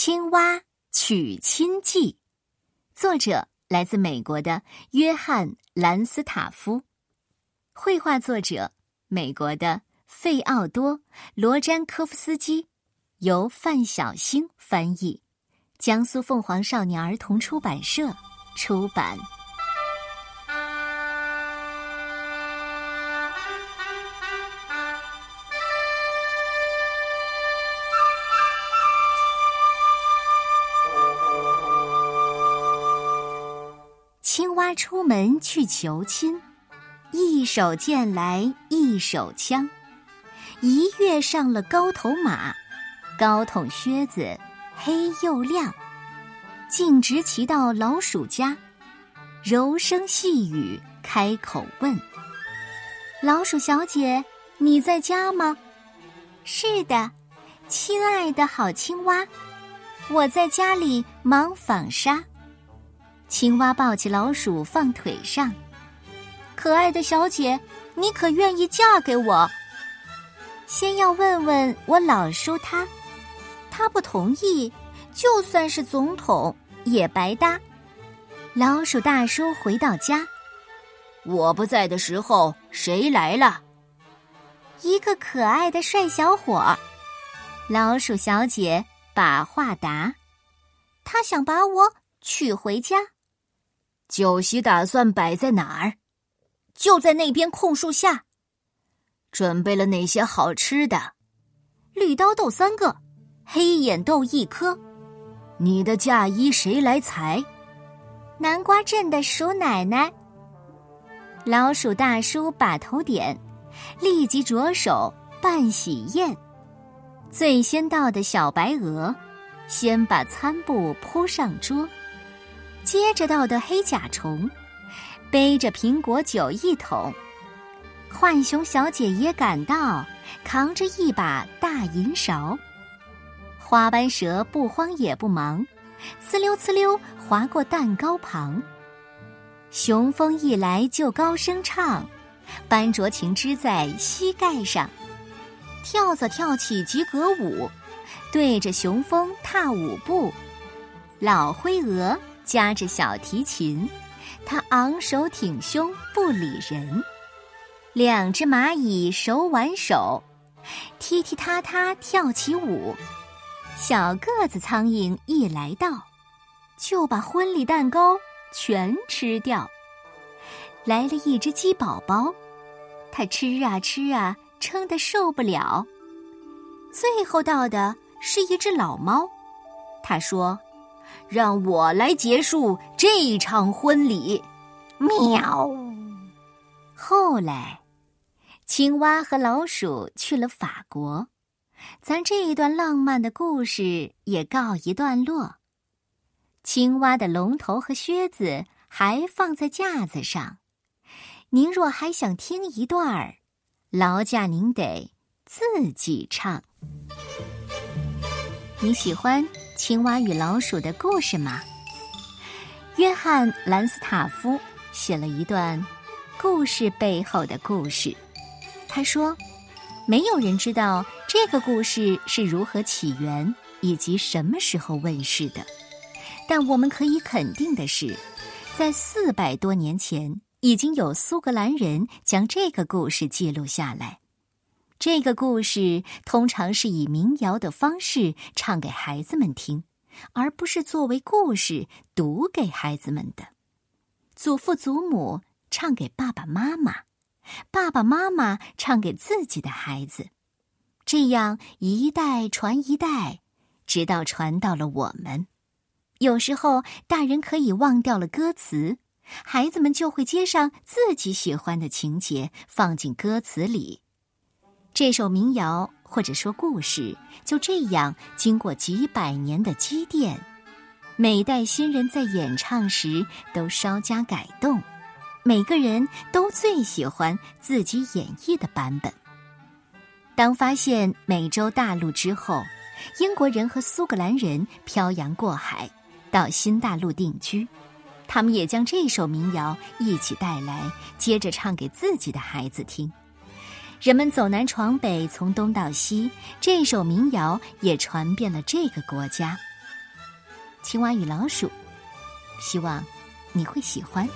青蛙娶亲记》，作者来自美国的约翰·兰斯塔夫，绘画作者美国的费奥多·罗詹科夫斯基，由范小星翻译，江苏凤凰少年儿童出版社出版。蛙出门去求亲，一手剑来一手枪，一跃上了高头马，高筒靴子黑又亮，径直骑到老鼠家，柔声细语开口问：“老鼠小姐，你在家吗？”“是的，亲爱的好青蛙，我在家里忙纺纱。”青蛙抱起老鼠放腿上，可爱的小姐，你可愿意嫁给我？先要问问我老叔他，他不同意，就算是总统也白搭。老鼠大叔回到家，我不在的时候，谁来了？一个可爱的帅小伙。老鼠小姐把话答，他想把我娶回家。酒席打算摆在哪儿？就在那边空树下。准备了哪些好吃的？绿刀豆三个，黑眼豆一颗。你的嫁衣谁来裁？南瓜镇的鼠奶奶。老鼠大叔把头点，立即着手办喜宴。最先到的小白鹅，先把餐布铺上桌。接着到的黑甲虫，背着苹果酒一桶；浣熊小姐也赶到，扛着一把大银勺。花斑蛇不慌也不忙，呲溜呲溜划过蛋糕旁。雄蜂一来就高声唱，斑卓琴支在膝盖上，跳蚤跳起及格舞，对着雄蜂踏舞步。老灰鹅。夹着小提琴，他昂首挺胸不理人。两只蚂蚁手挽手，踢踢踏踏跳起舞。小个子苍蝇一来到，就把婚礼蛋糕全吃掉。来了一只鸡宝宝，它吃啊吃啊，撑得受不了。最后到的是一只老猫，他说。让我来结束这场婚礼。喵。后来，青蛙和老鼠去了法国，咱这一段浪漫的故事也告一段落。青蛙的龙头和靴子还放在架子上。您若还想听一段儿，劳驾您得自己唱。你喜欢？青蛙与老鼠的故事吗？约翰·兰斯塔夫写了一段故事背后的故事。他说：“没有人知道这个故事是如何起源以及什么时候问世的，但我们可以肯定的是，在四百多年前，已经有苏格兰人将这个故事记录下来。”这个故事通常是以民谣的方式唱给孩子们听，而不是作为故事读给孩子们的。祖父祖母唱给爸爸妈妈，爸爸妈妈唱给自己的孩子，这样一代传一代，直到传到了我们。有时候，大人可以忘掉了歌词，孩子们就会接上自己喜欢的情节，放进歌词里。这首民谣或者说故事就这样经过几百年的积淀，每代新人在演唱时都稍加改动，每个人都最喜欢自己演绎的版本。当发现美洲大陆之后，英国人和苏格兰人漂洋过海到新大陆定居，他们也将这首民谣一起带来，接着唱给自己的孩子听。人们走南闯北，从东到西，这首民谣也传遍了这个国家。青蛙与老鼠》，希望你会喜欢。